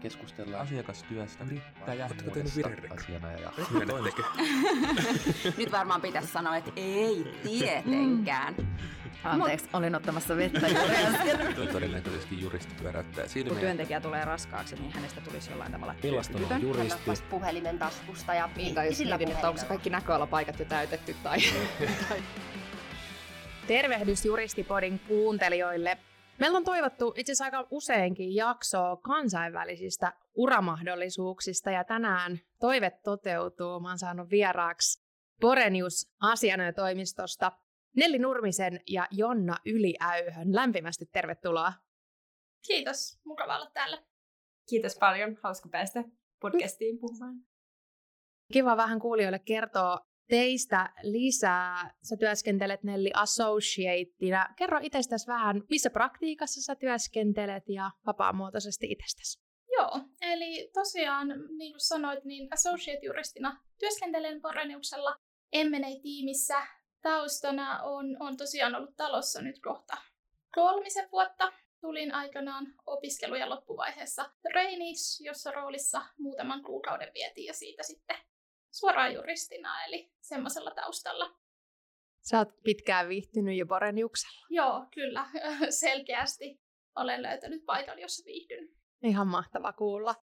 keskustellaan asiakastyöstä, Oletteko tehnyt yrittäjähuudesta asiana ja? Nyt varmaan pitäisi sanoa, että ei tietenkään. Anteeksi, olin ottamassa vettä juuri äsken. Todennäköisesti juristi pyöräyttää Kun silmiä. työntekijä tulee raskaaksi, niin hänestä tulisi jollain tavalla Millaista on juristi? pois puhelimen taskusta ja Niin, tai jos sillä mietin, että onko kaikki näköalapaikat jo täytetty tai... Tervehdys Juristipodin kuuntelijoille. Meillä on toivottu itse asiassa aika useinkin jaksoa kansainvälisistä uramahdollisuuksista ja tänään toive toteutuu. Mä oon saanut vieraaksi Borenius asianajotoimistosta Nelli Nurmisen ja Jonna Yliäyhön. Lämpimästi tervetuloa. Kiitos, mukava olla täällä. Kiitos paljon, hauska päästä podcastiin puhumaan. Kiva vähän kuulijoille kertoa teistä lisää. Sä työskentelet Nelli Associateina. Kerro itsestäsi vähän, missä praktiikassa sä työskentelet ja vapaamuotoisesti itsestäsi. Joo, eli tosiaan, niin kuin sanoit, niin associate-juristina työskentelen Boreniuksella M&A-tiimissä. Taustana on, on tosiaan ollut talossa nyt kohta kolmisen vuotta. Tulin aikanaan opiskelujen loppuvaiheessa trainees, jossa roolissa muutaman kuukauden vietiin ja siitä sitten suoraan juristina, eli semmoisella taustalla. Sä oot pitkään viihtynyt jo Boreniuksella. Joo, kyllä, selkeästi olen löytänyt paikan, jossa viihdyn. Ihan mahtava kuulla.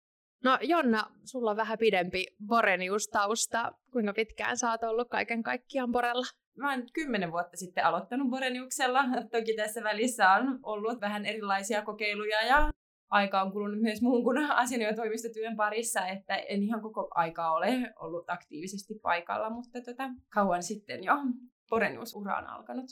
No Jonna, sulla on vähän pidempi Borenius-tausta. Kuinka pitkään sä oot ollut kaiken kaikkiaan Borella? Mä oon kymmenen vuotta sitten aloittanut Boreniuksella. Toki tässä välissä on ollut vähän erilaisia kokeiluja ja aika on kulunut myös muun kuin asianajotoimistotyön parissa, että en ihan koko aikaa ole ollut aktiivisesti paikalla, mutta tota, kauan sitten jo Borenius-ura on alkanut.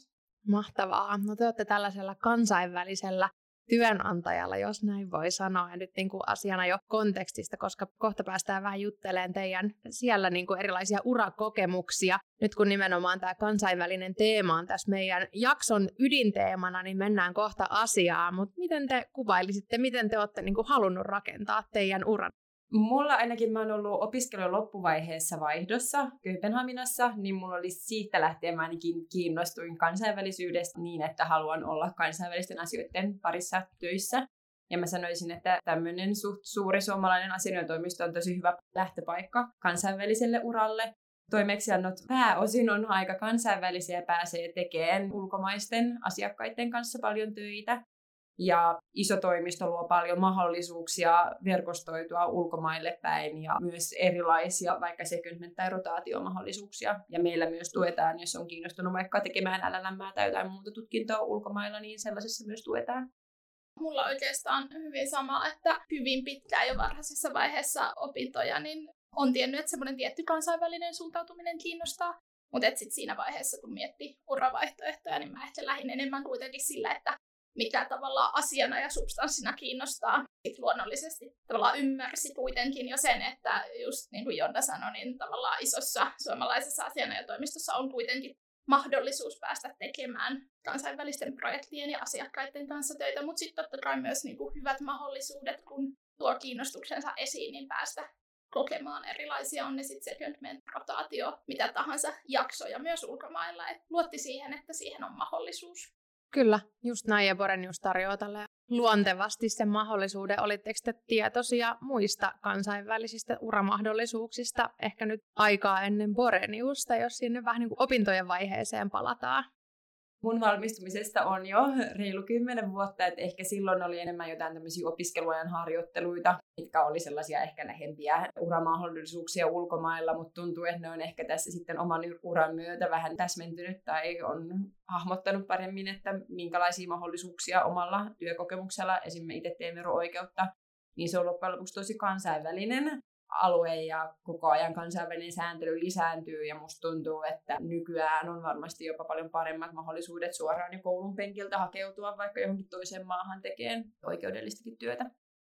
Mahtavaa. No te olette tällaisella kansainvälisellä työnantajalla, jos näin voi sanoa, ja nyt niin kuin asiana jo kontekstista, koska kohta päästään vähän juttelemaan teidän siellä niin kuin erilaisia urakokemuksia. Nyt kun nimenomaan tämä kansainvälinen teema on tässä meidän jakson ydinteemana, niin mennään kohta asiaan, mutta miten te kuvailisitte, miten te olette niin kuin halunnut rakentaa teidän uran? Mulla ainakin mä oon ollut opiskelun loppuvaiheessa vaihdossa Kööpenhaminassa, niin mulla oli siitä lähtien mä ainakin kiinnostuin kansainvälisyydestä niin, että haluan olla kansainvälisten asioiden parissa töissä. Ja mä sanoisin, että tämmöinen suht suuri suomalainen asianajotoimisto on tosi hyvä lähtöpaikka kansainväliselle uralle. Toimeksiannot pääosin on aika kansainvälisiä ja pääsee tekemään ulkomaisten asiakkaiden kanssa paljon töitä. Ja iso toimisto luo paljon mahdollisuuksia verkostoitua ulkomaille päin ja myös erilaisia vaikka secondment- tai rotaatiomahdollisuuksia. Ja meillä myös tuetaan, jos on kiinnostunut vaikka tekemään LLM tai jotain muuta tutkintoa ulkomailla, niin sellaisessa myös tuetaan. Mulla oikeastaan hyvin sama, että hyvin pitkään jo varhaisessa vaiheessa opintoja, niin on tiennyt, että semmoinen tietty kansainvälinen suuntautuminen kiinnostaa. Mutta sitten siinä vaiheessa, kun miettii uravaihtoehtoja, niin mä ehkä lähdin enemmän kuitenkin sillä, että mikä tavallaan asiana ja substanssina kiinnostaa. Sitten luonnollisesti tavallaan ymmärsi kuitenkin jo sen, että just niin kuin Jonna sanoi, niin tavallaan isossa suomalaisessa asiana ja toimistossa on kuitenkin mahdollisuus päästä tekemään kansainvälisten projektien ja asiakkaiden kanssa töitä, mutta sitten totta kai myös niin kuin hyvät mahdollisuudet, kun tuo kiinnostuksensa esiin, niin päästä kokemaan erilaisia, on ne sitten secondment, rotaatio, mitä tahansa jaksoja myös ulkomailla. Et luotti siihen, että siihen on mahdollisuus. Kyllä, just näin, ja Borenius tarjoaa tälle luontevasti sen mahdollisuuden. Olitteko te tietoisia muista kansainvälisistä uramahdollisuuksista, ehkä nyt aikaa ennen Boreniusta, jos sinne vähän niin kuin opintojen vaiheeseen palataan? Mun valmistumisesta on jo reilu kymmenen vuotta, että ehkä silloin oli enemmän jotain tämmöisiä opiskeluajan harjoitteluita, mitkä oli sellaisia ehkä lähempiä uramahdollisuuksia ulkomailla, mutta tuntuu, että ne on ehkä tässä sitten oman uran myötä vähän täsmentynyt tai on hahmottanut paremmin, että minkälaisia mahdollisuuksia omalla työkokemuksella, esimerkiksi itse teen vero-oikeutta, niin se on loppujen lopuksi tosi kansainvälinen alue ja koko ajan kansainvälinen sääntely lisääntyy ja musta tuntuu, että nykyään on varmasti jopa paljon paremmat mahdollisuudet suoraan jo koulun penkiltä hakeutua vaikka johonkin toiseen maahan tekemään oikeudellistakin työtä.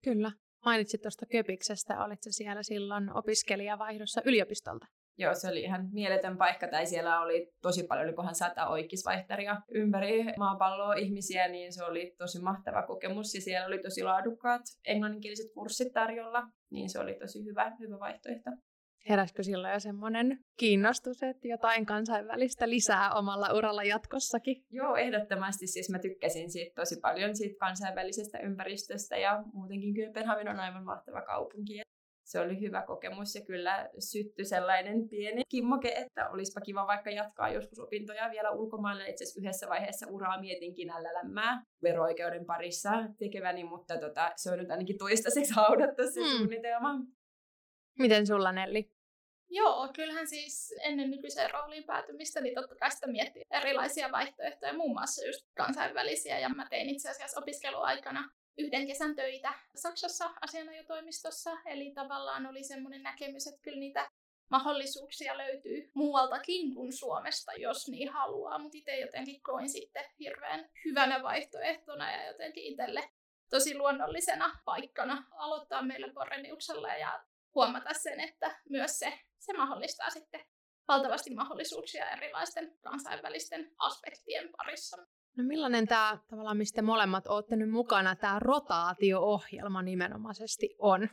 Kyllä. Mainitsit tuosta Köpiksestä, olitko siellä silloin opiskelijavaihdossa yliopistolta? Joo, se oli ihan mieletön paikka, tai siellä oli tosi paljon, olikohan sata oikeisvaihtaria ympäri maapalloa ihmisiä, niin se oli tosi mahtava kokemus, ja siellä oli tosi laadukkaat englanninkieliset kurssit tarjolla, niin se oli tosi hyvä, hyvä vaihtoehto. Heräskö silloin jo semmoinen kiinnostus, että jotain kansainvälistä lisää omalla uralla jatkossakin? Joo, ehdottomasti. Siis mä tykkäsin siitä tosi paljon siitä kansainvälisestä ympäristöstä ja muutenkin Kööpenhamin on aivan mahtava kaupunki se oli hyvä kokemus ja kyllä syttyi sellainen pieni kimmoke, että olisipa kiva vaikka jatkaa joskus opintoja vielä ulkomailla. Itse asiassa yhdessä vaiheessa uraa mietinkin LLM vero-oikeuden parissa tekeväni, mutta tota, se on nyt ainakin toistaiseksi haudattu se hmm. suunnitelma. Miten sulla Nelli? Joo, kyllähän siis ennen nykyiseen rooliin päätymistä, niin totta kai sitä miettii erilaisia vaihtoehtoja, muun muassa just kansainvälisiä. Ja mä tein itse asiassa opiskeluaikana yhden kesän töitä Saksassa asianajotoimistossa, eli tavallaan oli semmoinen näkemys, että kyllä niitä mahdollisuuksia löytyy muualtakin kuin Suomesta, jos niin haluaa, mutta itse jotenkin koin sitten hirveän hyvänä vaihtoehtona ja jotenkin itselle tosi luonnollisena paikkana aloittaa meillä Borreniuksella ja huomata sen, että myös se, se mahdollistaa sitten valtavasti mahdollisuuksia erilaisten kansainvälisten aspektien parissa. No millainen tämä tavallaan, mistä molemmat olette nyt mukana, tämä rotaatio-ohjelma nimenomaisesti on?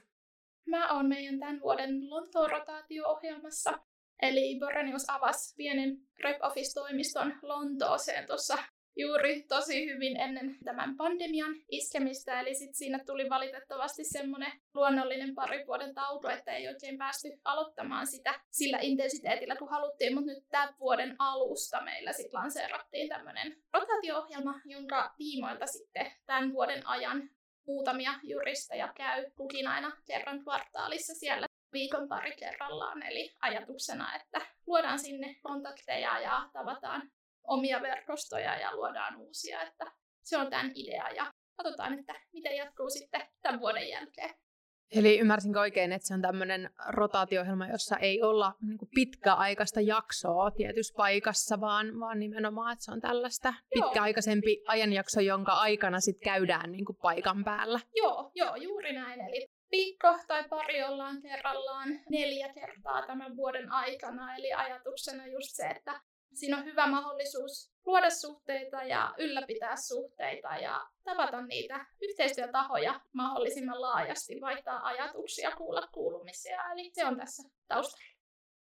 Mä oon meidän tämän vuoden Lontoon rotaatio-ohjelmassa. Eli Borenius avasi pienen Rep Office-toimiston Lontooseen tuossa juuri tosi hyvin ennen tämän pandemian iskemistä. Eli sit siinä tuli valitettavasti semmoinen luonnollinen pari vuoden tauko, että ei oikein päästy aloittamaan sitä sillä intensiteetillä kuin haluttiin. Mutta nyt tämän vuoden alusta meillä sitten lanseerattiin tämmöinen rotaatio-ohjelma, jonka tiimoilta sitten tämän vuoden ajan muutamia juristeja käy kukin aina kerran kvartaalissa siellä viikon pari kerrallaan. Eli ajatuksena, että luodaan sinne kontakteja ja tavataan omia verkostoja ja luodaan uusia. Että se on tämän idea ja katsotaan, että miten jatkuu sitten tämän vuoden jälkeen. Eli ymmärsinkö oikein, että se on tämmöinen rotaatio-ohjelma, jossa ei olla niin pitkäaikaista jaksoa tietyssä paikassa, vaan, vaan nimenomaan, että se on tällaista joo. pitkäaikaisempi ajanjakso, jonka aikana sitten käydään niin kuin paikan päällä. Joo, joo, juuri näin. Eli viikko tai pari ollaan kerrallaan neljä kertaa tämän vuoden aikana. Eli ajatuksena just se, että siinä on hyvä mahdollisuus luoda suhteita ja ylläpitää suhteita ja tavata niitä yhteistyötahoja mahdollisimman laajasti, vaihtaa ajatuksia, kuulla kuulumisia. Eli se on tässä taustalla.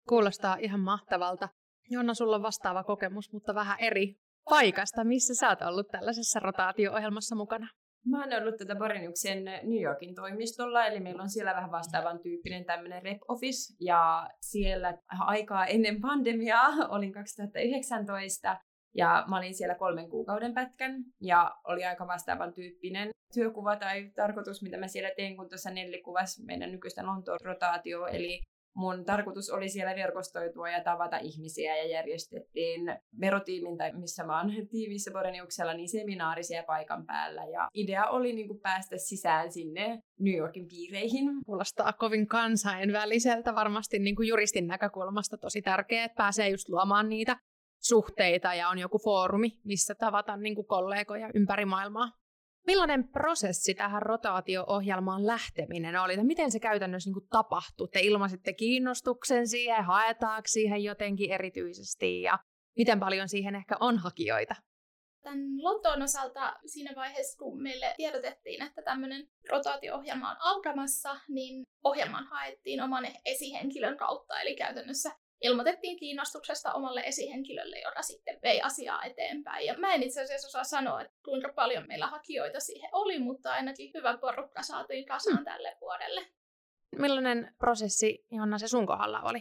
Kuulostaa ihan mahtavalta. Jonna, sulla on vastaava kokemus, mutta vähän eri paikasta. Missä sä oot ollut tällaisessa rotaatio-ohjelmassa mukana? Mä oon ollut tätä Boriniuksen New Yorkin toimistolla, eli meillä on siellä vähän vastaavan tyyppinen tämmöinen rep office, ja siellä aikaa ennen pandemiaa, olin 2019, ja mä olin siellä kolmen kuukauden pätkän, ja oli aika vastaavan tyyppinen työkuva tai tarkoitus, mitä mä siellä tein, kun tuossa Nelli kuvasi meidän nykyistä Lontoon rotaatio, eli mun tarkoitus oli siellä verkostoitua ja tavata ihmisiä ja järjestettiin verotiimin tai missä mä oon tiimissä Boreniuksella, niin seminaarisia paikan päällä. Ja idea oli niin kuin päästä sisään sinne New Yorkin piireihin. Kuulostaa kovin kansainväliseltä, varmasti niin kuin juristin näkökulmasta tosi tärkeää, että pääsee just luomaan niitä suhteita ja on joku foorumi, missä tavata niin kuin kollegoja ympäri maailmaa. Millainen prosessi tähän rotaatio-ohjelmaan lähteminen oli? Miten se käytännössä niin tapahtui? Te ilmaisitte kiinnostuksen siihen, haetaanko siihen jotenkin erityisesti ja miten paljon siihen ehkä on hakijoita? Tämän Lontoon osalta siinä vaiheessa, kun meille tiedotettiin, että tämmöinen rotaatio-ohjelma on alkamassa, niin ohjelman haettiin oman esihenkilön kautta, eli käytännössä ilmoitettiin kiinnostuksesta omalle esihenkilölle, joka sitten vei asiaa eteenpäin. Ja mä en itse asiassa osaa sanoa, että kuinka paljon meillä hakijoita siihen oli, mutta ainakin hyvä porukka saatiin kasaan hmm. tälle vuodelle. Millainen prosessi, Jonna, se sun kohdalla oli?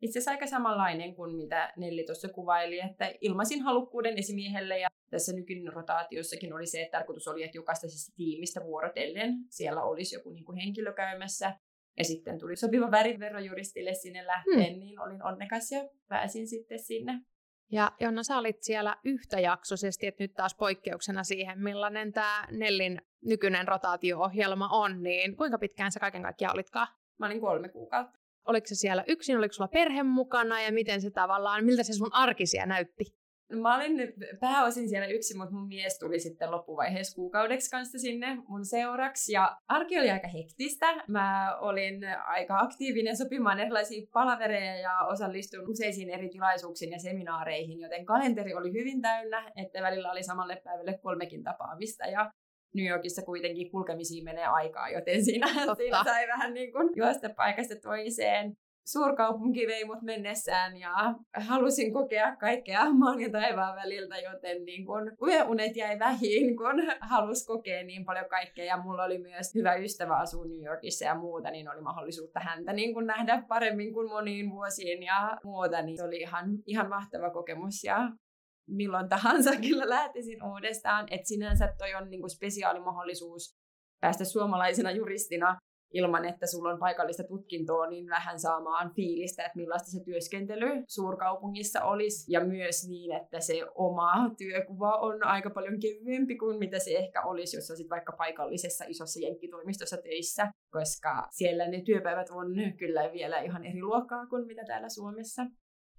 Itse asiassa aika samanlainen kuin mitä Nelli tuossa kuvaili, että ilmaisin halukkuuden esimiehelle ja tässä nykyinen rotaatiossakin oli se, että tarkoitus oli, että jokaista tiimistä vuorotellen siellä olisi joku niin kuin henkilö käymässä ja sitten tuli sopiva väriverojuristille sinne lähteen, hmm. niin olin onnekas ja pääsin sitten sinne. Ja Jonna, sä olit siellä yhtäjaksoisesti, että nyt taas poikkeuksena siihen, millainen tämä Nellin nykyinen rotaatio-ohjelma on, niin kuinka pitkään sä kaiken kaikkiaan olitkaan? Mä olin kolme kuukautta. Oliko se siellä yksin, oliko sulla perhe mukana ja miten se tavallaan, miltä se sun arkisia näytti? Mä olin pääosin siellä yksin, mutta mun mies tuli sitten loppuvaiheessa kuukaudeksi kanssa sinne mun seuraksi. Ja arki oli aika hektistä. Mä olin aika aktiivinen sopimaan erilaisia palavereja ja osallistuin useisiin eri tilaisuuksiin ja seminaareihin, joten kalenteri oli hyvin täynnä, että välillä oli samalle päivälle kolmekin tapaamista. Ja New Yorkissa kuitenkin kulkemisiin menee aikaa, joten siinä, siinä sai vähän niin kuin juosta paikasta toiseen. Suurkaupunki vei mut mennessään ja halusin kokea kaikkea maan ja taivaan väliltä, joten niin kun yöunet jäi vähin, kun halus kokea niin paljon kaikkea. Ja mulla oli myös hyvä ystävä asuu New Yorkissa ja muuta, niin oli mahdollisuutta häntä niin kun nähdä paremmin kuin moniin vuosiin ja muuta. Niin se oli ihan, ihan mahtava kokemus ja milloin tahansa kyllä lähtisin uudestaan. Että sinänsä toi on niin kuin spesiaali mahdollisuus päästä suomalaisena juristina ilman, että sulla on paikallista tutkintoa, niin vähän saamaan fiilistä, että millaista se työskentely suurkaupungissa olisi. Ja myös niin, että se oma työkuva on aika paljon kevyempi kuin mitä se ehkä olisi, jos olisit vaikka paikallisessa isossa jenkkitoimistossa töissä, koska siellä ne työpäivät on kyllä vielä ihan eri luokkaa kuin mitä täällä Suomessa.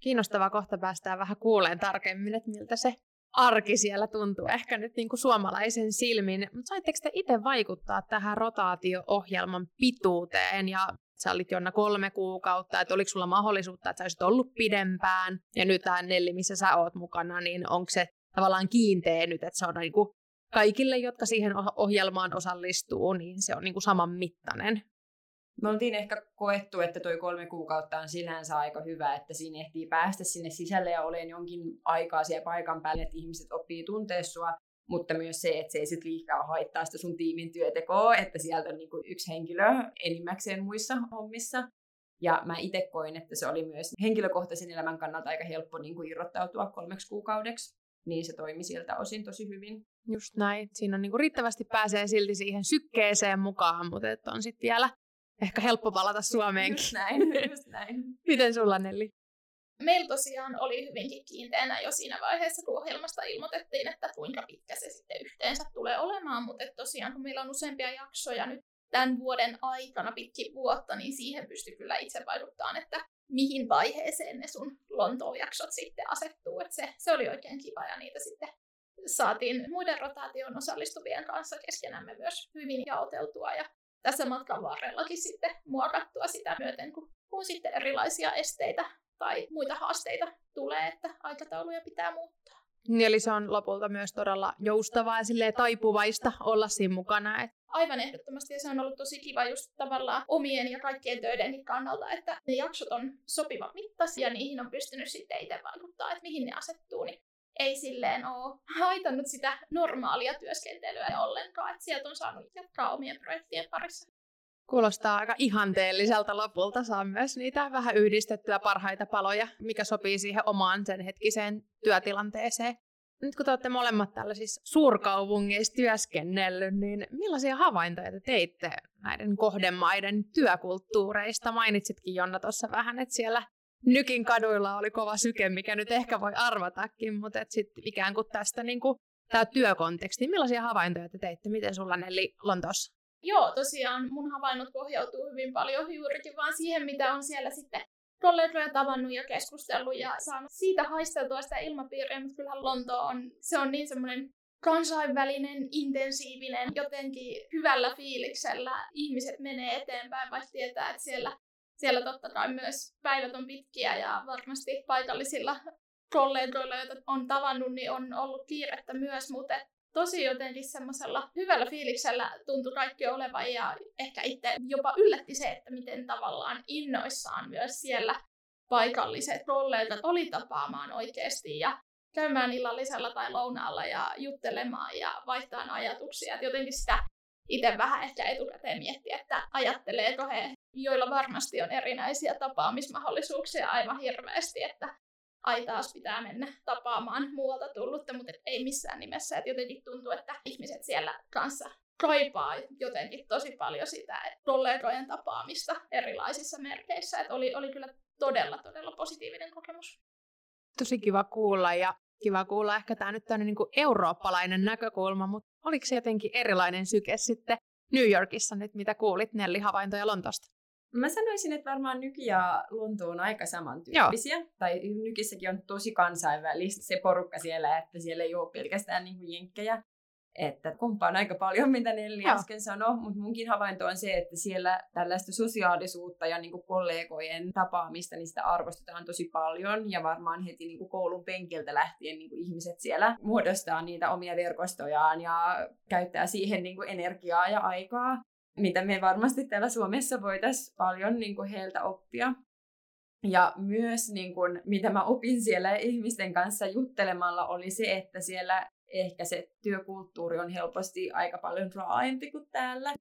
Kiinnostavaa kohta päästään vähän kuuleen tarkemmin, että miltä se arki siellä tuntuu ehkä nyt niin kuin suomalaisen silmin. Mutta saitteko te itse vaikuttaa tähän rotaatio-ohjelman pituuteen ja sä olit Jonna kolme kuukautta, että oliko sulla mahdollisuutta, että sä olisit ollut pidempään, ja nyt tämä Nelli, missä sä oot mukana, niin onko se tavallaan kiinteä nyt, että se on niin kuin kaikille, jotka siihen ohjelmaan osallistuu, niin se on niin kuin saman mittainen? Me oltiin ehkä koettu, että toi kolme kuukautta on sinänsä aika hyvä, että siinä ehtii päästä sinne sisälle ja olen jonkin aikaa siellä paikan päällä, että ihmiset oppii tuntea sua, mutta myös se, että se ei sit liikaa haittaa sitä sun tiimin työtekoa, että sieltä on niinku yksi henkilö enimmäkseen muissa hommissa. Ja mä itse koin, että se oli myös henkilökohtaisen elämän kannalta aika helppo niin kuin irrottautua kolmeksi kuukaudeksi. Niin se toimi siltä osin tosi hyvin. Just näin. Siinä on niin kuin riittävästi pääsee silti siihen sykkeeseen mukaan, mutta että on sitten vielä ehkä helppo palata Suomeenkin. Just näin, just näin. Miten sulla Nelli? Meillä tosiaan oli hyvinkin kiinteänä jo siinä vaiheessa, kun ohjelmasta ilmoitettiin, että kuinka pitkä se sitten yhteensä tulee olemaan, mutta tosiaan kun meillä on useampia jaksoja nyt tämän vuoden aikana pitkin vuotta, niin siihen pystyy kyllä itse vaikuttamaan, että mihin vaiheeseen ne sun Lontoon-jaksot sitten asettuu. Että se, se oli oikein kiva ja niitä sitten saatiin muiden rotaation osallistuvien kanssa keskenämme myös hyvin jaoteltua ja tässä matkan varrellakin sitten muokattua sitä myöten, kun, kun sitten erilaisia esteitä tai muita haasteita tulee, että aikatauluja pitää muuttaa. Niin, eli se on lopulta myös todella joustavaa ja taipuvaista olla siinä mukana. Et... Aivan ehdottomasti ja se on ollut tosi kiva just tavallaan omien ja kaikkien töiden kannalta, että ne jaksot on sopiva mittaisia ja niihin on pystynyt sitten itse vaikuttaa, että mihin ne asettuu. Niin ei silleen ole haitannut sitä normaalia työskentelyä ollenkaan, että sieltä on saanut jatkaa omien projektien parissa. Kuulostaa aika ihanteelliselta lopulta. Saa myös niitä vähän yhdistettyä parhaita paloja, mikä sopii siihen omaan sen hetkiseen työtilanteeseen. Nyt kun te olette molemmat tällaisissa suurkaupungeissa työskennellyt, niin millaisia havaintoja te teitte näiden kohdemaiden työkulttuureista? Mainitsitkin Jonna tuossa vähän, että siellä Nykin kaduilla oli kova syke, mikä nyt ehkä voi arvatakin, mutta sitten ikään kuin tästä niin kuin, tämä työkonteksti. Millaisia havaintoja te teitte? Miten sulla Nelli Lontoossa? Joo, tosiaan mun havainnot pohjautuu hyvin paljon juurikin vaan siihen, mitä on siellä sitten kollegoja tavannut ja keskustellut ja saanut siitä haisteltua sitä ilmapiiriä, mutta kyllähän Lonto on, se on niin semmoinen kansainvälinen, intensiivinen, jotenkin hyvällä fiiliksellä ihmiset menee eteenpäin, vaikka tietää, että siellä siellä totta kai myös päivät on pitkiä ja varmasti paikallisilla kollegoilla, joita on tavannut, niin on ollut kiirettä myös, mutta tosi jotenkin semmoisella hyvällä fiiliksellä tuntui kaikki olevan ja ehkä itse jopa yllätti se, että miten tavallaan innoissaan myös siellä paikalliset kollegat oli tapaamaan oikeasti ja käymään illallisella tai lounaalla ja juttelemaan ja vaihtamaan ajatuksia. Et jotenkin sitä itse vähän ehkä etukäteen miettiä, että ajatteleeko he joilla varmasti on erinäisiä tapaamismahdollisuuksia aivan hirveästi, että ai taas pitää mennä tapaamaan muualta tullutta, mutta ei missään nimessä. Että jotenkin tuntuu, että ihmiset siellä kanssa kaipaa jotenkin tosi paljon sitä kollegojen tapaamista erilaisissa merkeissä. Että oli, oli kyllä todella, todella positiivinen kokemus. Tosi kiva kuulla ja kiva kuulla ehkä tämä nyt on niin eurooppalainen näkökulma, mutta oliko se jotenkin erilainen syke sitten New Yorkissa nyt, mitä kuulit Nelli havaintoja Lontosta? Mä sanoisin, että varmaan Nyki ja Lonto on aika samantyyppisiä. Joo. Tai Nykissäkin on tosi kansainvälistä se porukka siellä, että siellä ei ole pelkästään niin kuin jenkkejä. Että kumppaan aika paljon, mitä Nelli Joo. äsken sanoi, mutta munkin havainto on se, että siellä tällaista sosiaalisuutta ja niin kuin kollegojen tapaamista, niin sitä arvostetaan tosi paljon. Ja varmaan heti niin kuin koulun penkiltä lähtien niin kuin ihmiset siellä muodostaa niitä omia verkostojaan ja käyttää siihen niin kuin energiaa ja aikaa mitä me varmasti täällä Suomessa voitaisiin paljon niin kuin heiltä oppia. Ja myös niin kun, mitä mä opin siellä ihmisten kanssa juttelemalla oli se, että siellä ehkä se työkulttuuri on helposti aika paljon raaempi kuin täällä.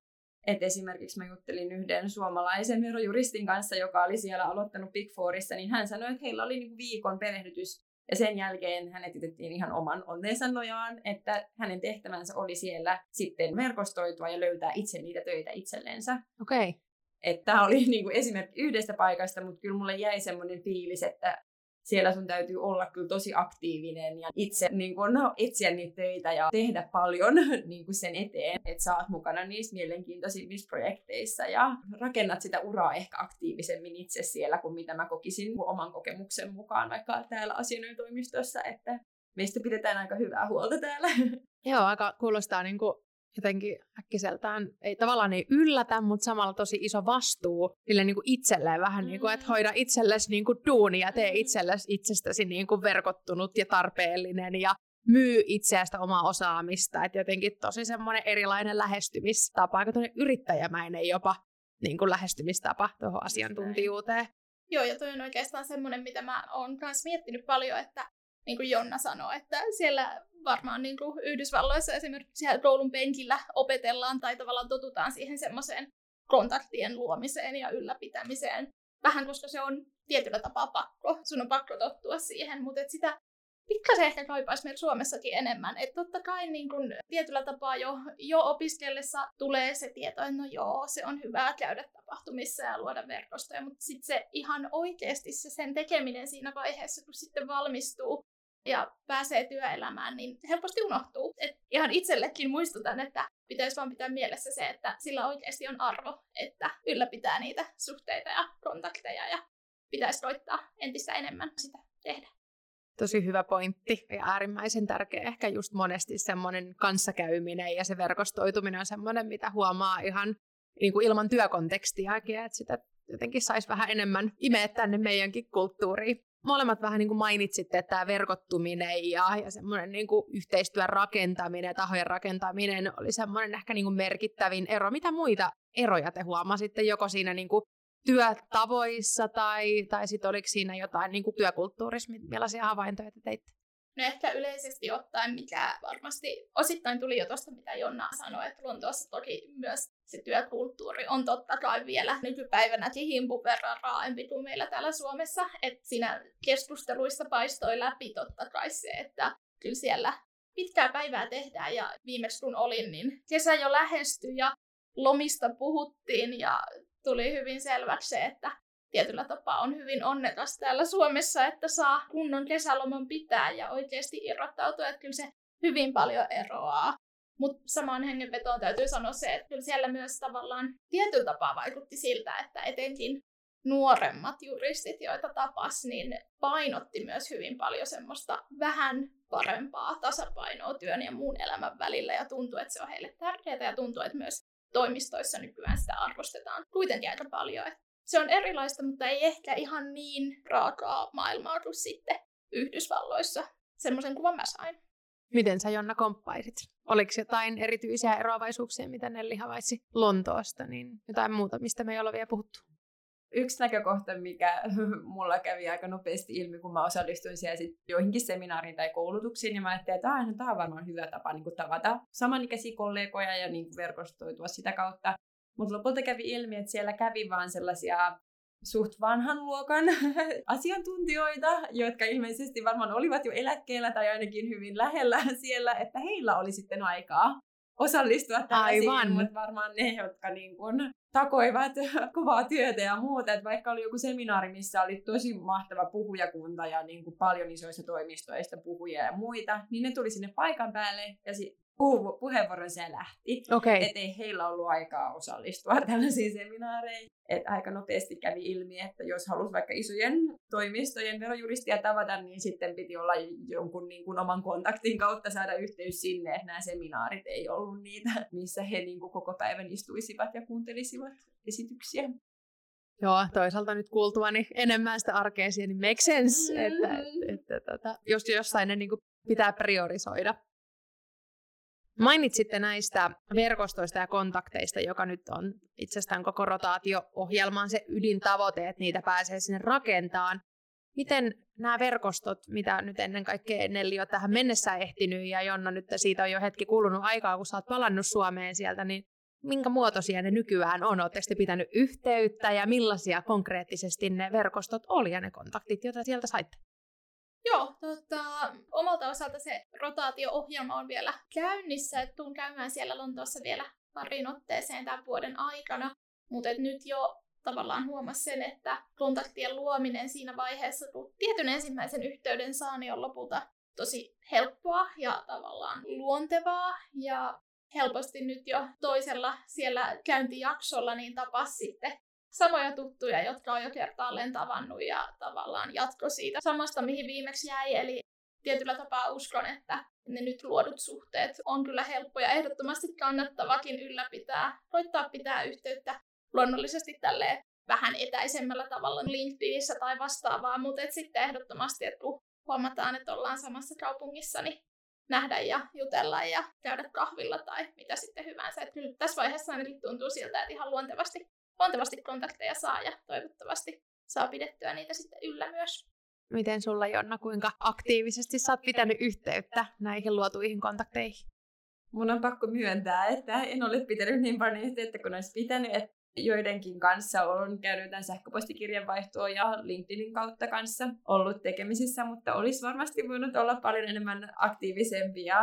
Et esimerkiksi mä juttelin yhden suomalaisen verojuristin kanssa, joka oli siellä aloittanut Big Fourissa, niin hän sanoi, että heillä oli niinku viikon perehdytys ja sen jälkeen hänet jätettiin ihan oman onneensa nojaan, että hänen tehtävänsä oli siellä sitten verkostoitua ja löytää itse niitä töitä itsellensä. Okei. Okay. Että tämä oli niin kuin esimerkki yhdestä paikasta, mutta kyllä mulle jäi semmoinen fiilis, että siellä sun täytyy olla kyllä tosi aktiivinen ja itse niin kun, no, etsiä niitä töitä ja tehdä paljon niin sen eteen, että sä oot mukana niissä mielenkiintoisimmissa projekteissa ja rakennat sitä uraa ehkä aktiivisemmin itse siellä kuin mitä mä kokisin oman kokemuksen mukaan vaikka täällä asianajotoimistossa, että meistä pidetään aika hyvää huolta täällä. Joo, aika kuulostaa niin kuin jotenkin äkkiseltään, ei tavallaan ei yllätä, mutta samalla tosi iso vastuu sille niin kuin itselleen vähän, niin kuin, että hoida itsellesi niin kuin duuni ja tee itsellesi itsestäsi niin kuin verkottunut ja tarpeellinen ja myy itseästä omaa osaamista. Että jotenkin tosi semmoinen erilainen lähestymistapa, aika yrittäjämäinen jopa niin kuin lähestymistapa tuohon asiantuntijuuteen. Joo, ja toi on oikeastaan semmoinen, mitä mä oon myös miettinyt paljon, että niin kuin Jonna sanoi, että siellä varmaan niin kuin Yhdysvalloissa esimerkiksi koulun penkillä opetellaan tai tavallaan totutaan siihen semmoiseen kontaktien luomiseen ja ylläpitämiseen. Vähän koska se on tietyllä tapaa pakko, sun on pakko tottua siihen, mutta et sitä pikkasen ehkä kaipaisi meillä Suomessakin enemmän. Että totta kai niin kun tietyllä tapaa jo, jo opiskellessa tulee se tieto, että no joo, se on hyvä käydä tapahtumissa ja luoda verkostoja, mutta sitten se ihan oikeasti se sen tekeminen siinä vaiheessa, kun sitten valmistuu, ja pääsee työelämään, niin helposti unohtuu. Et ihan itsellekin muistutan, että pitäisi vaan pitää mielessä se, että sillä oikeasti on arvo, että ylläpitää niitä suhteita ja kontakteja ja pitäisi koittaa entistä enemmän sitä tehdä. Tosi hyvä pointti ja äärimmäisen tärkeä. Ehkä just monesti semmoinen kanssakäyminen ja se verkostoituminen on semmoinen, mitä huomaa ihan niin kuin ilman työkontekstiakin, että sitä jotenkin saisi vähän enemmän imeä tänne meidänkin kulttuuriin molemmat vähän niin kuin mainitsitte, että tämä verkottuminen ja, ja semmoinen niin kuin yhteistyön rakentaminen ja tahojen rakentaminen oli semmoinen ehkä niin kuin merkittävin ero. Mitä muita eroja te huomasitte joko siinä niin kuin työtavoissa tai, tai sitten oliko siinä jotain niin kuin työkulttuurissa, millaisia havaintoja te teitte? No ehkä yleisesti ottaen, mikä varmasti osittain tuli jo tuosta, mitä Jonna sanoi, että Lontoossa toki myös se työkulttuuri on totta kai vielä nykypäivänäkin himpun verran raaempi kuin meillä täällä Suomessa. Että siinä keskusteluissa paistoi läpi totta kai se, että kyllä siellä pitkää päivää tehdään ja viimeksi kun olin, niin kesä jo lähestyi ja lomista puhuttiin ja tuli hyvin selväksi se, että tietyllä tapaa on hyvin onnekas täällä Suomessa, että saa kunnon kesäloman pitää ja oikeasti irrottautua, että kyllä se hyvin paljon eroaa. Mutta samaan hengenvetoon täytyy sanoa se, että kyllä siellä myös tavallaan tietyllä tapaa vaikutti siltä, että etenkin nuoremmat juristit, joita tapas, niin painotti myös hyvin paljon semmoista vähän parempaa tasapainoa työn ja muun elämän välillä ja tuntuu, että se on heille tärkeää ja tuntuu, että myös toimistoissa nykyään sitä arvostetaan kuitenkin aika paljon. Että se on erilaista, mutta ei ehkä ihan niin raakaa maailmaa kuin sitten Yhdysvalloissa. Semmoisen kuvan mä sain. Miten sä Jonna komppaisit? Oliko jotain erityisiä eroavaisuuksia, mitä Nelli havaitsi Lontoosta, niin jotain muuta, mistä me ei ole vielä puhuttu? Yksi näkökohta, mikä mulla kävi aika nopeasti ilmi, kun mä osallistuin siellä sit joihinkin seminaariin tai koulutuksiin, niin mä ajattelin, että no, tämä on varmaan hyvä tapa niin kuin tavata samanikäisiä kollegoja ja niin kuin verkostoitua sitä kautta. Mutta lopulta kävi ilmi, että siellä kävi vaan sellaisia suht vanhan luokan asiantuntijoita, jotka ilmeisesti varmaan olivat jo eläkkeellä tai ainakin hyvin lähellä siellä, että heillä oli sitten aikaa osallistua tällaisiin, mutta varmaan ne, jotka niin kun takoivat kovaa työtä ja muuta. Että vaikka oli joku seminaari, missä oli tosi mahtava puhujakunta ja niin kuin paljon isoista toimistoista puhujia ja muita, niin ne tuli sinne paikan päälle ja si- puhu- puheenvuoron se lähti. Okay. Että ei heillä ollut aikaa osallistua tällaisiin seminaareihin. Et aika nopeasti kävi ilmi, että jos halusi vaikka isojen toimistojen verojuristia tavata, niin sitten piti olla jonkun niin kuin oman kontaktin kautta saada yhteys sinne, että nämä seminaarit ei ollut niitä, missä he niin kuin koko päivän istuisivat ja kuuntelisivat esityksiä. Joo, toisaalta nyt kuultuani enemmän sitä arkea niin make sense, mm-hmm. että, että, että, että jos jossain ne niin kuin pitää priorisoida Mainitsitte näistä verkostoista ja kontakteista, joka nyt on itsestään koko rotaatio-ohjelman se ydintavoite, että niitä pääsee sinne rakentamaan. Miten nämä verkostot, mitä nyt ennen kaikkea Nelli on tähän mennessä ehtinyt ja Jonna nyt siitä on jo hetki kulunut aikaa, kun sä oot palannut Suomeen sieltä, niin minkä muotoisia ne nykyään on? Oletteko te pitänyt yhteyttä ja millaisia konkreettisesti ne verkostot oli ja ne kontaktit, joita sieltä saitte? Joo, tota, omalta osalta se rotaatio-ohjelma on vielä käynnissä, että tuun käymään siellä Lontoossa vielä parin otteeseen tämän vuoden aikana. Mutta nyt jo tavallaan huomasi sen, että kontaktien luominen siinä vaiheessa, kun tietyn ensimmäisen yhteyden saani on lopulta tosi helppoa ja tavallaan luontevaa. Ja helposti nyt jo toisella siellä käyntijaksolla niin tapas sitten samoja tuttuja, jotka on jo kertaalleen tavannut ja tavallaan jatko siitä samasta, mihin viimeksi jäi. Eli tietyllä tapaa uskon, että ne nyt luodut suhteet on kyllä helppoja. Ehdottomasti kannattavakin ylläpitää, koittaa pitää yhteyttä luonnollisesti tälle vähän etäisemmällä tavalla LinkedInissä tai vastaavaa, mutta et sitten ehdottomasti, että kun huomataan, että ollaan samassa kaupungissa, niin nähdä ja jutella ja käydä kahvilla tai mitä sitten hyvänsä. Et kyllä tässä vaiheessa ainakin tuntuu siltä, että ihan luontevasti luontevasti kontakteja saa ja toivottavasti saa pidettyä niitä sitten yllä myös. Miten sulla Jonna, kuinka aktiivisesti sä oot pitänyt yhteyttä näihin luotuihin kontakteihin? Mun on pakko myöntää, että en ole pitänyt niin paljon yhteyttä kuin olisi pitänyt, että joidenkin kanssa on käynyt jotain sähköpostikirjanvaihtoa ja LinkedInin kautta kanssa ollut tekemisissä, mutta olisi varmasti voinut olla paljon enemmän aktiivisempia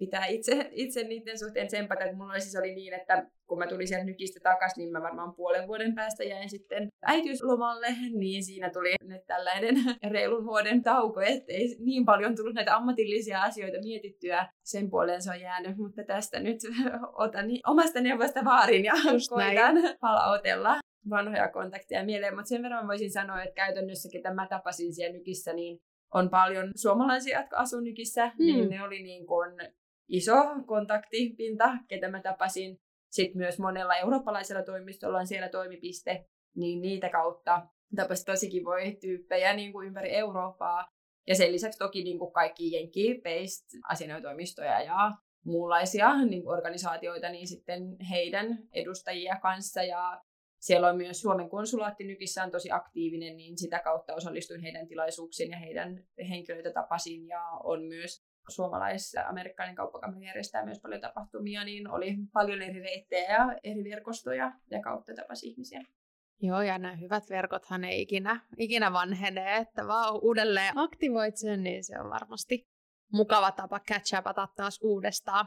pitää itse, itse niiden suhteen tsempata. Että mulla siis oli niin, että kun mä tulin sieltä nykistä takaisin, niin mä varmaan puolen vuoden päästä jäin sitten äitiyslomalle, niin siinä tuli nyt tällainen reilun vuoden tauko, ettei niin paljon tullut näitä ammatillisia asioita mietittyä. Sen puoleen se on jäänyt, mutta tästä nyt otan omasta neuvosta vaarin ja Just koitan näin. palautella vanhoja kontakteja mieleen, mutta sen verran voisin sanoa, että käytännössä, ketä mä tapasin siellä nykissä, niin on paljon suomalaisia, jotka asuu nykissä, mm. niin ne oli niin kuin iso kontaktipinta, ketä mä tapasin. Sitten myös monella eurooppalaisella toimistolla on siellä toimipiste, niin niitä kautta tapasin tosi kivoja tyyppejä niin kuin ympäri Eurooppaa. Ja sen lisäksi toki niin kuin kaikki Jenkki-based asianajotoimistoja ja muunlaisia niin kuin organisaatioita, niin sitten heidän edustajia kanssa. Ja siellä on myös Suomen konsulaatti nykissä on tosi aktiivinen, niin sitä kautta osallistuin heidän tilaisuuksiin ja heidän henkilöitä tapasin. Ja on myös suomalais-amerikkalainen kauppakamari järjestää myös paljon tapahtumia, niin oli paljon eri reittejä ja eri verkostoja ja kautta tapasi ihmisiä. Joo, ja nämä hyvät verkothan ei ikinä, ikinä vanhene, että vaan uudelleen aktivoit sen, niin se on varmasti mukava tapa catch upata taas uudestaan.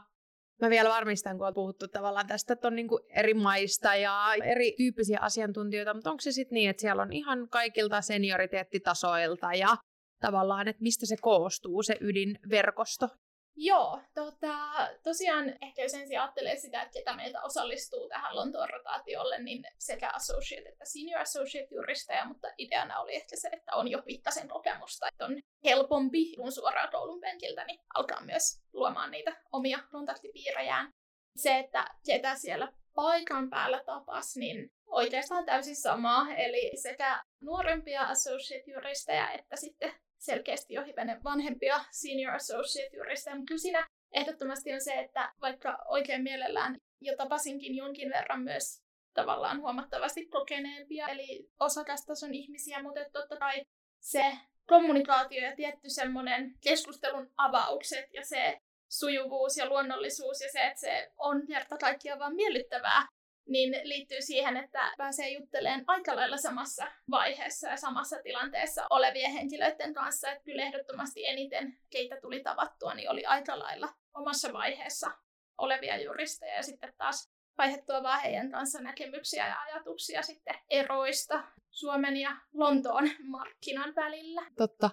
Mä vielä varmistan, kun on puhuttu tavallaan tästä, että on niin eri maista ja eri tyyppisiä asiantuntijoita, mutta onko se sitten niin, että siellä on ihan kaikilta senioriteettitasoilta ja tavallaan, että mistä se koostuu, se ydinverkosto? Joo, tota, tosiaan ehkä jos ensin ajattelee sitä, että ketä meiltä osallistuu tähän Lontoon rotaatiolle, niin sekä associate että senior associate juristeja, mutta ideana oli ehkä se, että on jo pikkasen kokemusta, että on helpompi kuin suoraan koulun penkiltä, niin alkaa myös luomaan niitä omia kontaktipiirejään. Se, että ketä siellä paikan päällä tapas, niin oikeastaan täysin samaa, eli sekä nuorempia associate-juristeja että sitten selkeästi jo hivenen vanhempia senior associate juristeja, mutta kyllä siinä ehdottomasti on se, että vaikka oikein mielellään jo tapasinkin jonkin verran myös tavallaan huomattavasti kokeneempia, eli osakastason ihmisiä, mutta totta kai se kommunikaatio ja tietty semmoinen keskustelun avaukset ja se sujuvuus ja luonnollisuus ja se, että se on kerta kaikkiaan vaan miellyttävää, niin liittyy siihen, että pääsee juttelemaan aika lailla samassa vaiheessa ja samassa tilanteessa olevien henkilöiden kanssa. Että kyllä ehdottomasti eniten, keitä tuli tavattua, niin oli aika lailla omassa vaiheessa olevia juristeja ja sitten taas vaihdettua vaan heidän kanssa näkemyksiä ja ajatuksia sitten eroista Suomen ja Lontoon markkinan välillä. Totta.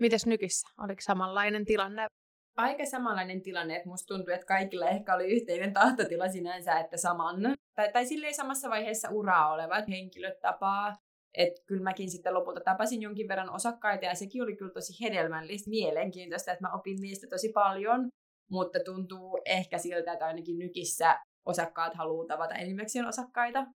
Mites nykissä? Oliko samanlainen tilanne aika samanlainen tilanne, että musta tuntuu, että kaikilla ehkä oli yhteinen tahtotila sinänsä, että saman, tai, tai silleen samassa vaiheessa uraa olevat henkilöt tapaa. Että kyllä mäkin sitten lopulta tapasin jonkin verran osakkaita ja sekin oli kyllä tosi hedelmällistä, mielenkiintoista, että mä opin niistä tosi paljon. Mutta tuntuu ehkä siltä, että ainakin nykissä osakkaat haluaa tavata enimmäkseen osakkaita.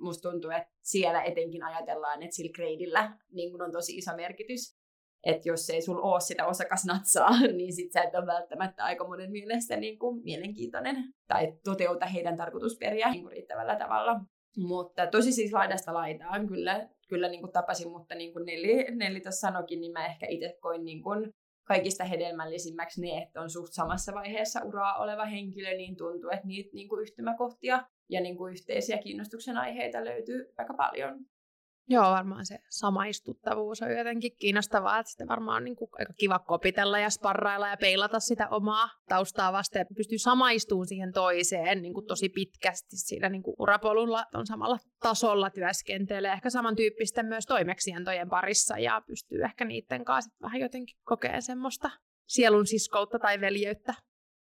Musta tuntuu, että siellä etenkin ajatellaan, että sillä gradeillä niin on tosi iso merkitys. Että jos ei sulla ole sitä osakasnatsaa, niin sit sä et ole välttämättä aika monen mielestä niin kuin mielenkiintoinen tai toteuta heidän tarkoitusperiä niin kuin riittävällä tavalla. Mutta tosi siis laidasta laitaan kyllä, kyllä niin kuin tapasin, mutta niin kuin Nelli, Nelli tuossa sanokin, niin mä ehkä itse koin niin kuin kaikista hedelmällisimmäksi ne, että on suht samassa vaiheessa uraa oleva henkilö, niin tuntuu, että niitä niin kuin yhtymäkohtia ja niin kuin yhteisiä kiinnostuksen aiheita löytyy aika paljon. Joo, varmaan se samaistuttavuus on jotenkin kiinnostavaa, että sitten varmaan on niin kuin aika kiva kopitella ja sparrailla ja peilata sitä omaa taustaa vasten, että pystyy samaistumaan siihen toiseen niin kuin tosi pitkästi siinä niin kuin urapolulla on samalla tasolla työskentelee, ehkä samantyyppisten myös toimeksiantojen parissa ja pystyy ehkä niiden kanssa vähän jotenkin kokea semmoista sielun siskoutta tai veljeyttä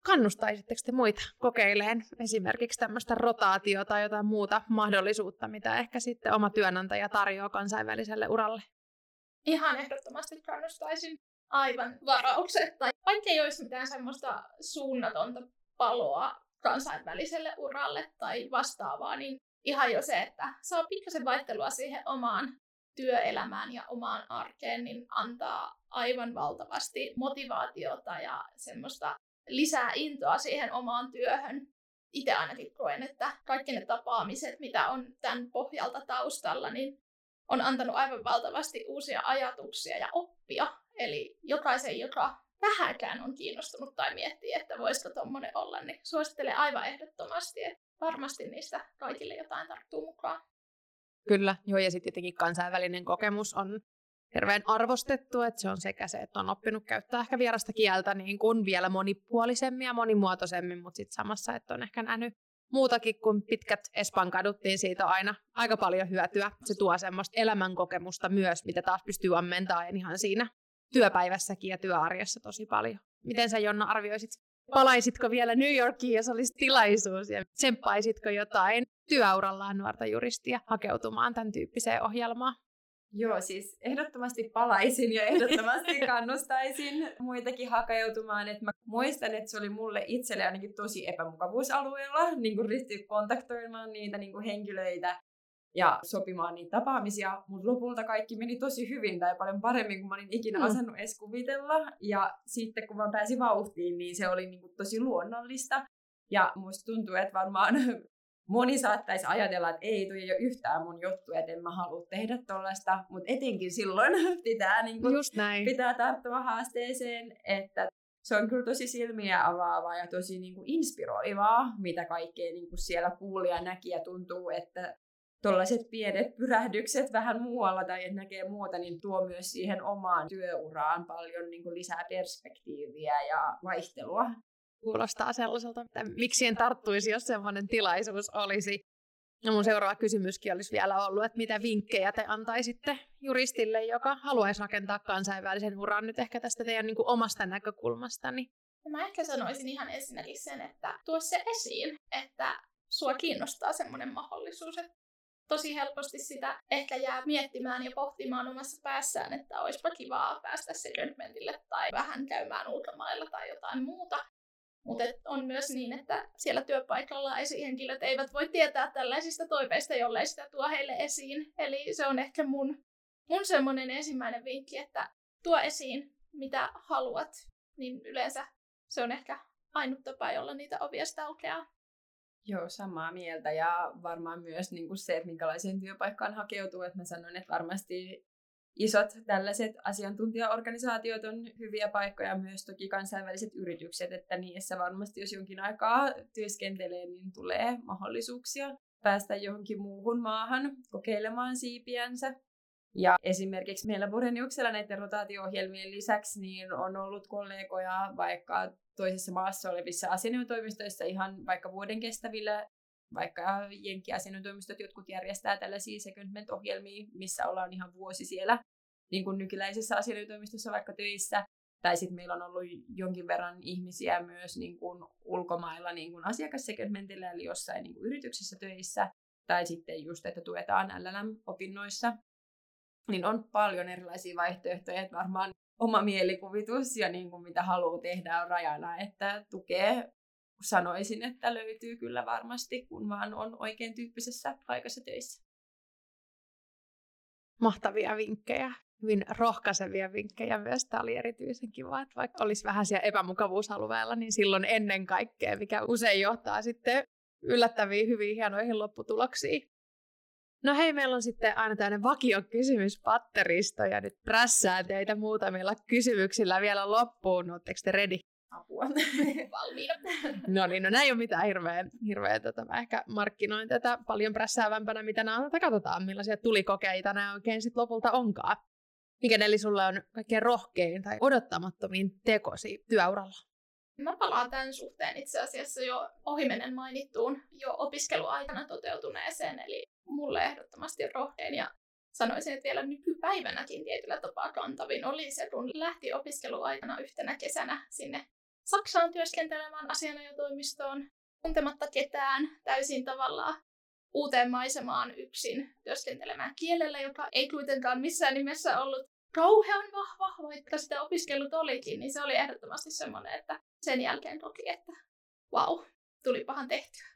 Kannustaisitteko te muita kokeileen esimerkiksi tämmöistä rotaatiota tai jotain muuta mahdollisuutta, mitä ehkä sitten oma työnantaja tarjoaa kansainväliselle uralle? Ihan ehdottomasti kannustaisin aivan varauksetta. Vaikka ei olisi mitään semmoista suunnatonta paloa kansainväliselle uralle tai vastaavaa, niin ihan jo se, että saa pikkasen vaihtelua siihen omaan työelämään ja omaan arkeen, niin antaa aivan valtavasti motivaatiota ja semmoista lisää intoa siihen omaan työhön. Itse ainakin koen, että kaikki ne tapaamiset, mitä on tämän pohjalta taustalla, niin on antanut aivan valtavasti uusia ajatuksia ja oppia. Eli jokaisen, joka vähäkään on kiinnostunut tai miettii, että voisiko tuommoinen olla, niin suosittelen aivan ehdottomasti, että varmasti niistä kaikille jotain tarttuu mukaan. Kyllä, joo, ja sitten tietenkin kansainvälinen kokemus on hirveän arvostettu, että se on sekä se, että on oppinut käyttää ehkä vierasta kieltä niin kuin vielä monipuolisemmin ja monimuotoisemmin, mutta sitten samassa, että on ehkä nähnyt muutakin kuin pitkät Espan kaduttiin siitä aina aika paljon hyötyä. Se tuo semmoista elämänkokemusta myös, mitä taas pystyy ammentamaan ihan siinä työpäivässäkin ja työarjessa tosi paljon. Miten sä Jonna arvioisit? Palaisitko vielä New Yorkiin, jos olisi tilaisuus ja tsemppaisitko jotain työurallaan nuorta juristia hakeutumaan tämän tyyppiseen ohjelmaan? Joo, siis ehdottomasti palaisin ja ehdottomasti kannustaisin muitakin hakeutumaan. Et mä muistan, että se oli mulle itselle ainakin tosi epämukavuusalueella niin kuin ryhtyä kontaktoimaan niitä niin kuin henkilöitä ja sopimaan niitä tapaamisia, mutta lopulta kaikki meni tosi hyvin tai paljon paremmin kuin mä olin ikinä mm. osannut edes kuvitella. Ja sitten kun mä pääsin vauhtiin, niin se oli niin kuin tosi luonnollista. Ja musta tuntuu, että varmaan moni saattaisi ajatella, että ei, toi ei ole yhtään mun juttu, että en mä halua tehdä tollaista, mutta etenkin silloin pitää, niin näin. pitää tarttua haasteeseen, että se on kyllä tosi silmiä avaavaa ja tosi niin kuin inspiroivaa, mitä kaikkea niin kuin siellä kuuli ja näki ja tuntuu, että tuollaiset pienet pyrähdykset vähän muualla tai että näkee muuta, niin tuo myös siihen omaan työuraan paljon niin kuin lisää perspektiiviä ja vaihtelua kuulostaa sellaiselta, että miksi en tarttuisi, jos sellainen tilaisuus olisi. Ja mun seuraava kysymyskin olisi vielä ollut, että mitä vinkkejä te antaisitte juristille, joka haluaisi rakentaa kansainvälisen uran nyt ehkä tästä teidän niin kuin omasta näkökulmastani? Mä ehkä sanoisin ihan esimerkiksi sen, että tuo se esiin, että sua kiinnostaa semmoinen mahdollisuus, että tosi helposti sitä ehkä jää miettimään ja pohtimaan omassa päässään, että olisipa kivaa päästä secondmentille tai vähän käymään ulkomailla tai jotain muuta. Mutta on myös niin, että siellä työpaikalla esihenkilöt eivät voi tietää tällaisista toiveista, jollei sitä tuo heille esiin. Eli se on ehkä mun, mun semmoinen ensimmäinen vinkki, että tuo esiin, mitä haluat, niin yleensä se on ehkä ainut tapa, jolla niitä ovia aukeaa. Joo, samaa mieltä ja varmaan myös niin kuin se, että minkälaiseen työpaikkaan hakeutuu. Että mä sanoin, että varmasti isot tällaiset asiantuntijaorganisaatiot on hyviä paikkoja, myös toki kansainväliset yritykset, että niissä varmasti jos jonkin aikaa työskentelee, niin tulee mahdollisuuksia päästä johonkin muuhun maahan kokeilemaan siipiänsä. Ja esimerkiksi meillä Boreniuksella näiden rotaatio-ohjelmien lisäksi niin on ollut kollegoja vaikka toisessa maassa olevissa asianajotoimistoissa ihan vaikka vuoden kestävillä vaikka Jenkki-asianajotoimistot jotkut järjestää tällaisia secondment-ohjelmia, missä ollaan ihan vuosi siellä niin kuin nykyläisessä asianajotoimistossa vaikka töissä. Tai sitten meillä on ollut jonkin verran ihmisiä myös niin kuin ulkomailla niin kuin asiakassegmentillä, eli jossain niin kuin yrityksessä töissä. Tai sitten just, että tuetaan LLM-opinnoissa. Niin on paljon erilaisia vaihtoehtoja, että varmaan oma mielikuvitus ja niin kuin mitä haluaa tehdä on rajana, että tukee sanoisin, että löytyy kyllä varmasti, kun vaan on oikein tyyppisessä paikassa töissä. Mahtavia vinkkejä. hyvin rohkaisevia vinkkejä myös. Tämä oli erityisen kiva, että vaikka olisi vähän siellä epämukavuusalueella, niin silloin ennen kaikkea, mikä usein johtaa sitten yllättäviin, hyvin hienoihin lopputuloksiin. No hei, meillä on sitten aina tämmöinen vakio kysymyspatteristo ja nyt prässää teitä muutamilla kysymyksillä vielä loppuun. Oletteko te ready? Apua. Valmiina. No niin, no näin ei ole mitään hirveä, hirveä tota, mä ehkä markkinoin tätä paljon prässäävämpänä, mitä nämä on. Mutta katsotaan, millaisia tulikokeita nämä oikein sitten lopulta onkaan. Mikä Nelli sulle on kaikkein rohkein tai odottamattomin tekosi työuralla? Mä palaan tämän suhteen itse asiassa jo ohimennen mainittuun jo opiskeluaikana toteutuneeseen, eli mulle ehdottomasti rohkein ja sanoisin, että vielä nykypäivänäkin tietyllä tapaa kantavin oli se, kun lähti opiskeluaikana yhtenä kesänä sinne Saksaan työskentelemään asianajotoimistoon, tuntematta ketään, täysin tavallaan uuteen maisemaan yksin työskentelemään kielellä, joka ei kuitenkaan missään nimessä ollut kauhean vahva, vaikka sitä opiskellut olikin, niin se oli ehdottomasti semmoinen, että sen jälkeen koki, että vau, wow, tulipahan tehtyä.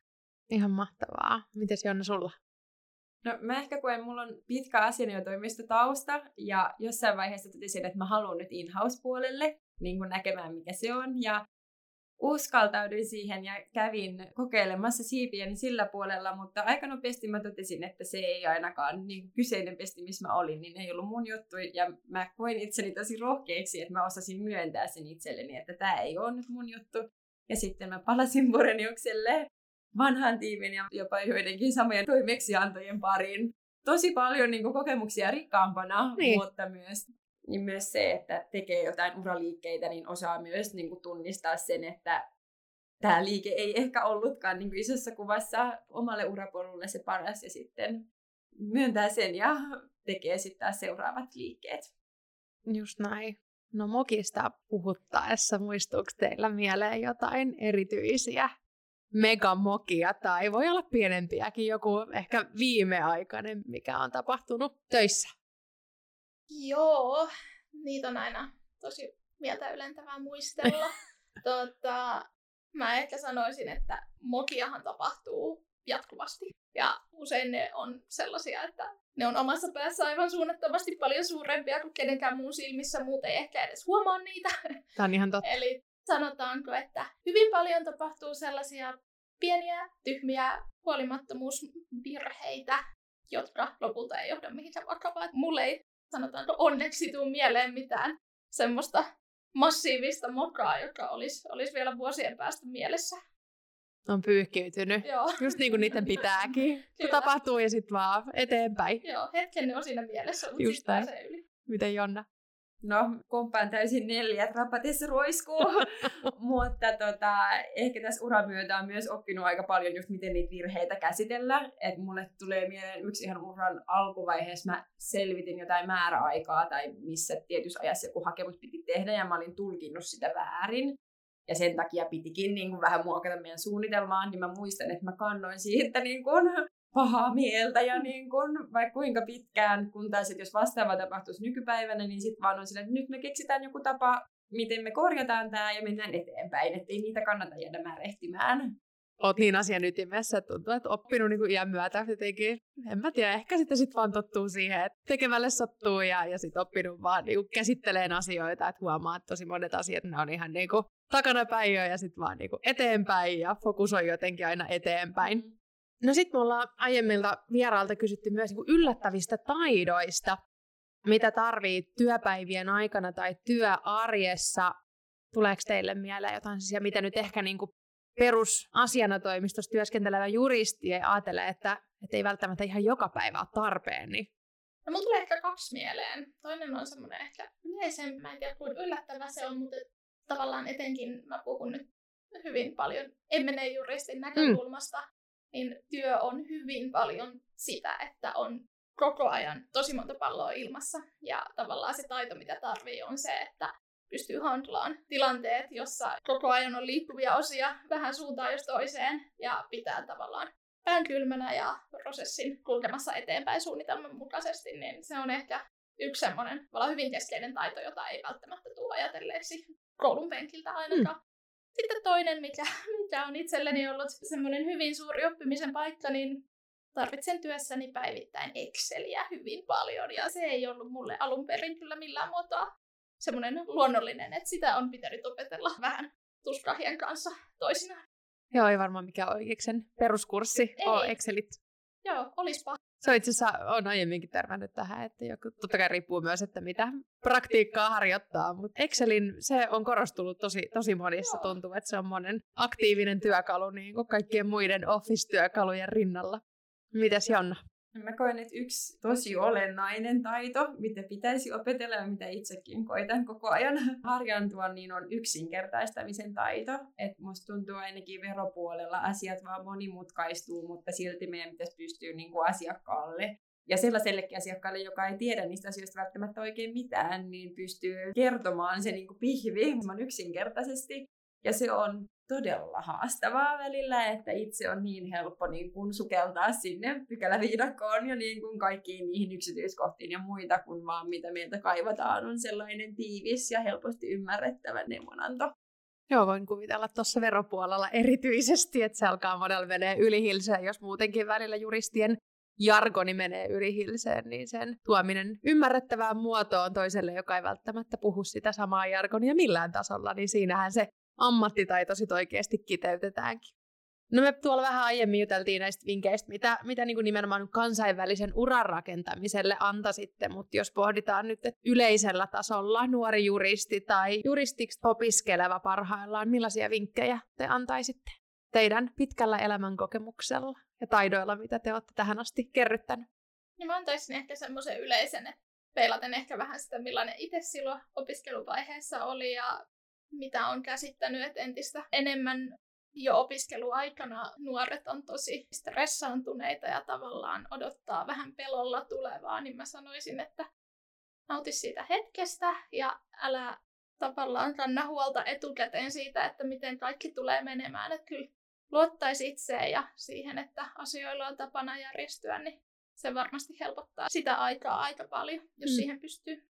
Ihan mahtavaa. Mites Jonna sulla? No mä ehkä koen, mulla on pitkä tausta ja jossain vaiheessa totesin, että mä haluan nyt in-house-puolelle niin kuin näkemään, mikä se on. Ja uskaltauduin siihen ja kävin kokeilemassa siipiäni sillä puolella, mutta aika nopeasti mä totesin, että se ei ainakaan niin kyseinen pesti, missä mä olin, niin ei ollut mun juttu. Ja mä koin itseni tosi rohkeiksi, että mä osasin myöntää sen itselleni, että tämä ei ole nyt mun juttu. Ja sitten mä palasin Boreniukselle vanhan tiimin ja jopa joidenkin samojen toimeksiantojen pariin. Tosi paljon niin kuin, kokemuksia rikkaampana, niin. mutta myös, niin myös se, että tekee jotain uraliikkeitä, niin osaa myös niin kuin, tunnistaa sen, että tämä liike ei ehkä ollutkaan niin kuin isossa kuvassa omalle urapolulle se paras ja sitten myöntää sen ja tekee sitten taas seuraavat liikkeet. Just näin. No mokista puhuttaessa, muistuuko teillä mieleen jotain erityisiä megamokia tai voi olla pienempiäkin, joku ehkä viimeaikainen, mikä on tapahtunut töissä? Joo, niitä on aina tosi mieltä ylentävää muistella. tota, mä ehkä sanoisin, että mokiahan tapahtuu jatkuvasti. Ja usein ne on sellaisia, että ne on omassa päässä aivan suunnattomasti paljon suurempia kuin kenenkään muun silmissä, muuten ei ehkä edes huomaa niitä. Tämä on ihan totta. Eli sanotaanko, että hyvin paljon tapahtuu sellaisia pieniä, tyhmiä huolimattomuusvirheitä, jotka lopulta ei johda mihinkään vakavaan. Mulle ei sanotaanko onneksi tuu mieleen mitään semmoista massiivista mokaa, joka olisi, olisi vielä vuosien päästä mielessä. On pyyhkiytynyt. Joo. Just niin kuin niiden pitääkin. Se tapahtuu ja sitten vaan eteenpäin. Joo, hetken ne on siinä mielessä, mutta Just sitten yli. Miten Jonna? No, komppaan täysin neljä, rapatessa roiskuu. Mutta tota, ehkä tässä uran myötä on myös oppinut aika paljon just miten niitä virheitä käsitellä. Et mulle tulee mieleen yksi ihan uran alkuvaiheessa mä selvitin jotain määräaikaa tai missä tietyssä ajassa joku hakemus piti tehdä ja mä olin tulkinnut sitä väärin. Ja sen takia pitikin niin kuin vähän muokata meidän suunnitelmaan, niin mä muistan, että mä kannoin siitä niin kuin pahaa mieltä ja niin kun, vaikka kuinka pitkään, kun taas jos vastaava tapahtuisi nykypäivänä, niin sitten vaan on sillä, että nyt me keksitään joku tapa, miten me korjataan tämä ja mennään eteenpäin, ettei niitä kannata jäädä märehtimään. Oot niin asian ytimessä, että tuntuu, että oppinut niin kuin iän myötä jotenkin, en mä tiedä, ehkä sitten sit vaan tottuu siihen, että tekemälle sattuu ja, ja sitten oppinut vaan niin käsitteleen asioita, että huomaa, että tosi monet asiat ne on ihan niin kuin takanapäin ja sitten vaan niin kuin eteenpäin ja fokusoi jotenkin aina eteenpäin. No sitten me ollaan aiemmilta vierailta kysytty myös niin yllättävistä taidoista, mitä tarvii työpäivien aikana tai työarjessa. Tuleeko teille mieleen jotain sellaisia, mitä nyt ehkä niin kuin perusasianatoimistossa työskentelevä juristi ei ajatele, että, että ei välttämättä ihan joka päivä ole tarpeen, niin No mulla tulee ehkä kaksi mieleen. Toinen on semmoinen ehkä yleisempi, mä en tiedä kuinka yllättävä se on, mutta tavallaan etenkin mä puhun nyt hyvin paljon emeneen juristin mm. näkökulmasta. Mm niin työ on hyvin paljon sitä, että on koko ajan tosi monta palloa ilmassa. Ja tavallaan se taito, mitä tarvii, on se, että pystyy handlaan tilanteet, jossa koko ajan on liikkuvia osia vähän suuntaan jos toiseen ja pitää tavallaan pään kylmänä ja prosessin kulkemassa eteenpäin suunnitelman mukaisesti, niin se on ehkä yksi semmoinen hyvin keskeinen taito, jota ei välttämättä tule ajatelleeksi koulun penkiltä ainakaan. Mm. Sitten toinen, mikä, mikä on itselleni ollut semmoinen hyvin suuri oppimisen paikka, niin tarvitsen työssäni päivittäin Exceliä hyvin paljon ja se ei ollut mulle alun perin kyllä millään muotoa semmoinen luonnollinen, että sitä on pitänyt opetella vähän tuskahien kanssa toisinaan. Joo, ei varmaan mikä oikeiksen peruskurssi Ei. on Excelit. Joo, olispa. Se on itse asiassa, on aiemminkin törmännyt tähän, että joku, totta kai riippuu myös, että mitä praktiikkaa harjoittaa, mutta Excelin se on korostunut tosi, tosi monissa, tuntuu, että se on monen aktiivinen työkalu niin kuin kaikkien muiden Office-työkalujen rinnalla. Mites Jonna? Mä koen, että yksi tosi olennainen taito, mitä pitäisi opetella ja mitä itsekin koitan koko ajan harjaantua, niin on yksinkertaistamisen taito. Et musta tuntuu ainakin veropuolella asiat vaan monimutkaistuu, mutta silti meidän pitäisi pystyä niin kuin asiakkaalle ja sellaisellekin asiakkaalle, joka ei tiedä niistä asioista välttämättä oikein mitään, niin pystyy kertomaan se niin kuin pihvi yksinkertaisesti. Ja se on todella haastavaa välillä, että itse on niin helppo niin kuin sukeltaa sinne pykäläviidakkoon ja niin kuin kaikkiin niihin yksityiskohtiin ja muita, kun vaan mitä meiltä kaivataan on sellainen tiivis ja helposti ymmärrettävä neuvonanto. Joo, voin kuvitella tuossa veropuolella erityisesti, että se alkaa monella menee ylihilseen, jos muutenkin välillä juristien jargoni menee ylihilseen, niin sen tuominen ymmärrettävään muotoon toiselle, joka ei välttämättä puhu sitä samaa jargonia millään tasolla, niin siinähän se ammattitaito sit oikeasti kiteytetäänkin. No me tuolla vähän aiemmin juteltiin näistä vinkkeistä, mitä, mitä niin kuin nimenomaan kansainvälisen uran rakentamiselle antaisitte, mutta jos pohditaan nyt että yleisellä tasolla nuori juristi tai juristiksi opiskeleva parhaillaan, millaisia vinkkejä te antaisitte teidän pitkällä elämänkokemuksella ja taidoilla, mitä te olette tähän asti kerryttänyt? Niin mä antaisin ehkä semmoisen yleisen, peilaten ehkä vähän sitä, millainen itse silloin opiskeluvaiheessa oli ja mitä on käsittänyt, että entistä enemmän jo opiskeluaikana nuoret on tosi stressaantuneita ja tavallaan odottaa vähän pelolla tulevaa, niin mä sanoisin, että nauti siitä hetkestä ja älä tavallaan kanna huolta etukäteen siitä, että miten kaikki tulee menemään. Että kyllä luottaisi itseen ja siihen, että asioilla on tapana järjestyä, niin se varmasti helpottaa sitä aikaa aika paljon, jos Mm. siihen pystyy.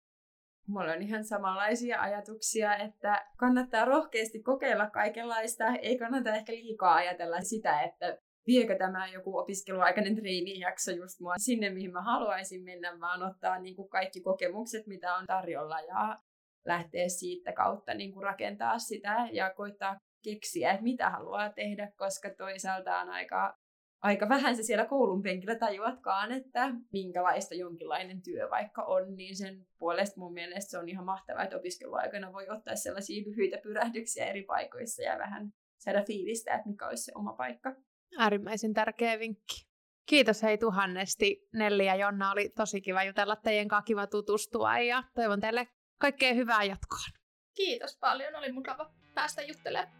Mulla on ihan samanlaisia ajatuksia, että kannattaa rohkeasti kokeilla kaikenlaista. Ei kannata ehkä liikaa ajatella sitä, että viekö tämä joku opiskeluaikainen treenijakso just mua sinne, mihin mä haluaisin mennä, vaan ottaa niin kuin kaikki kokemukset, mitä on tarjolla ja lähteä siitä kautta niin kuin rakentaa sitä ja koittaa keksiä, että mitä haluaa tehdä, koska toisaalta on aika, aika vähän se siellä koulun penkillä tajuatkaan, että minkälaista jonkinlainen työ vaikka on, niin sen puolesta mun mielestä se on ihan mahtavaa, että opiskeluaikana voi ottaa sellaisia lyhyitä pyrähdyksiä eri paikoissa ja vähän saada fiilistä, että mikä olisi se oma paikka. Äärimmäisen tärkeä vinkki. Kiitos hei tuhannesti Nelli ja Jonna, oli tosi kiva jutella teidän kanssa, kiva tutustua ja toivon teille kaikkea hyvää jatkoa. Kiitos paljon, oli mukava päästä juttelemaan.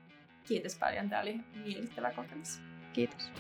Kiitos paljon, tämä oli miellyttävä kokemus. Kiitos.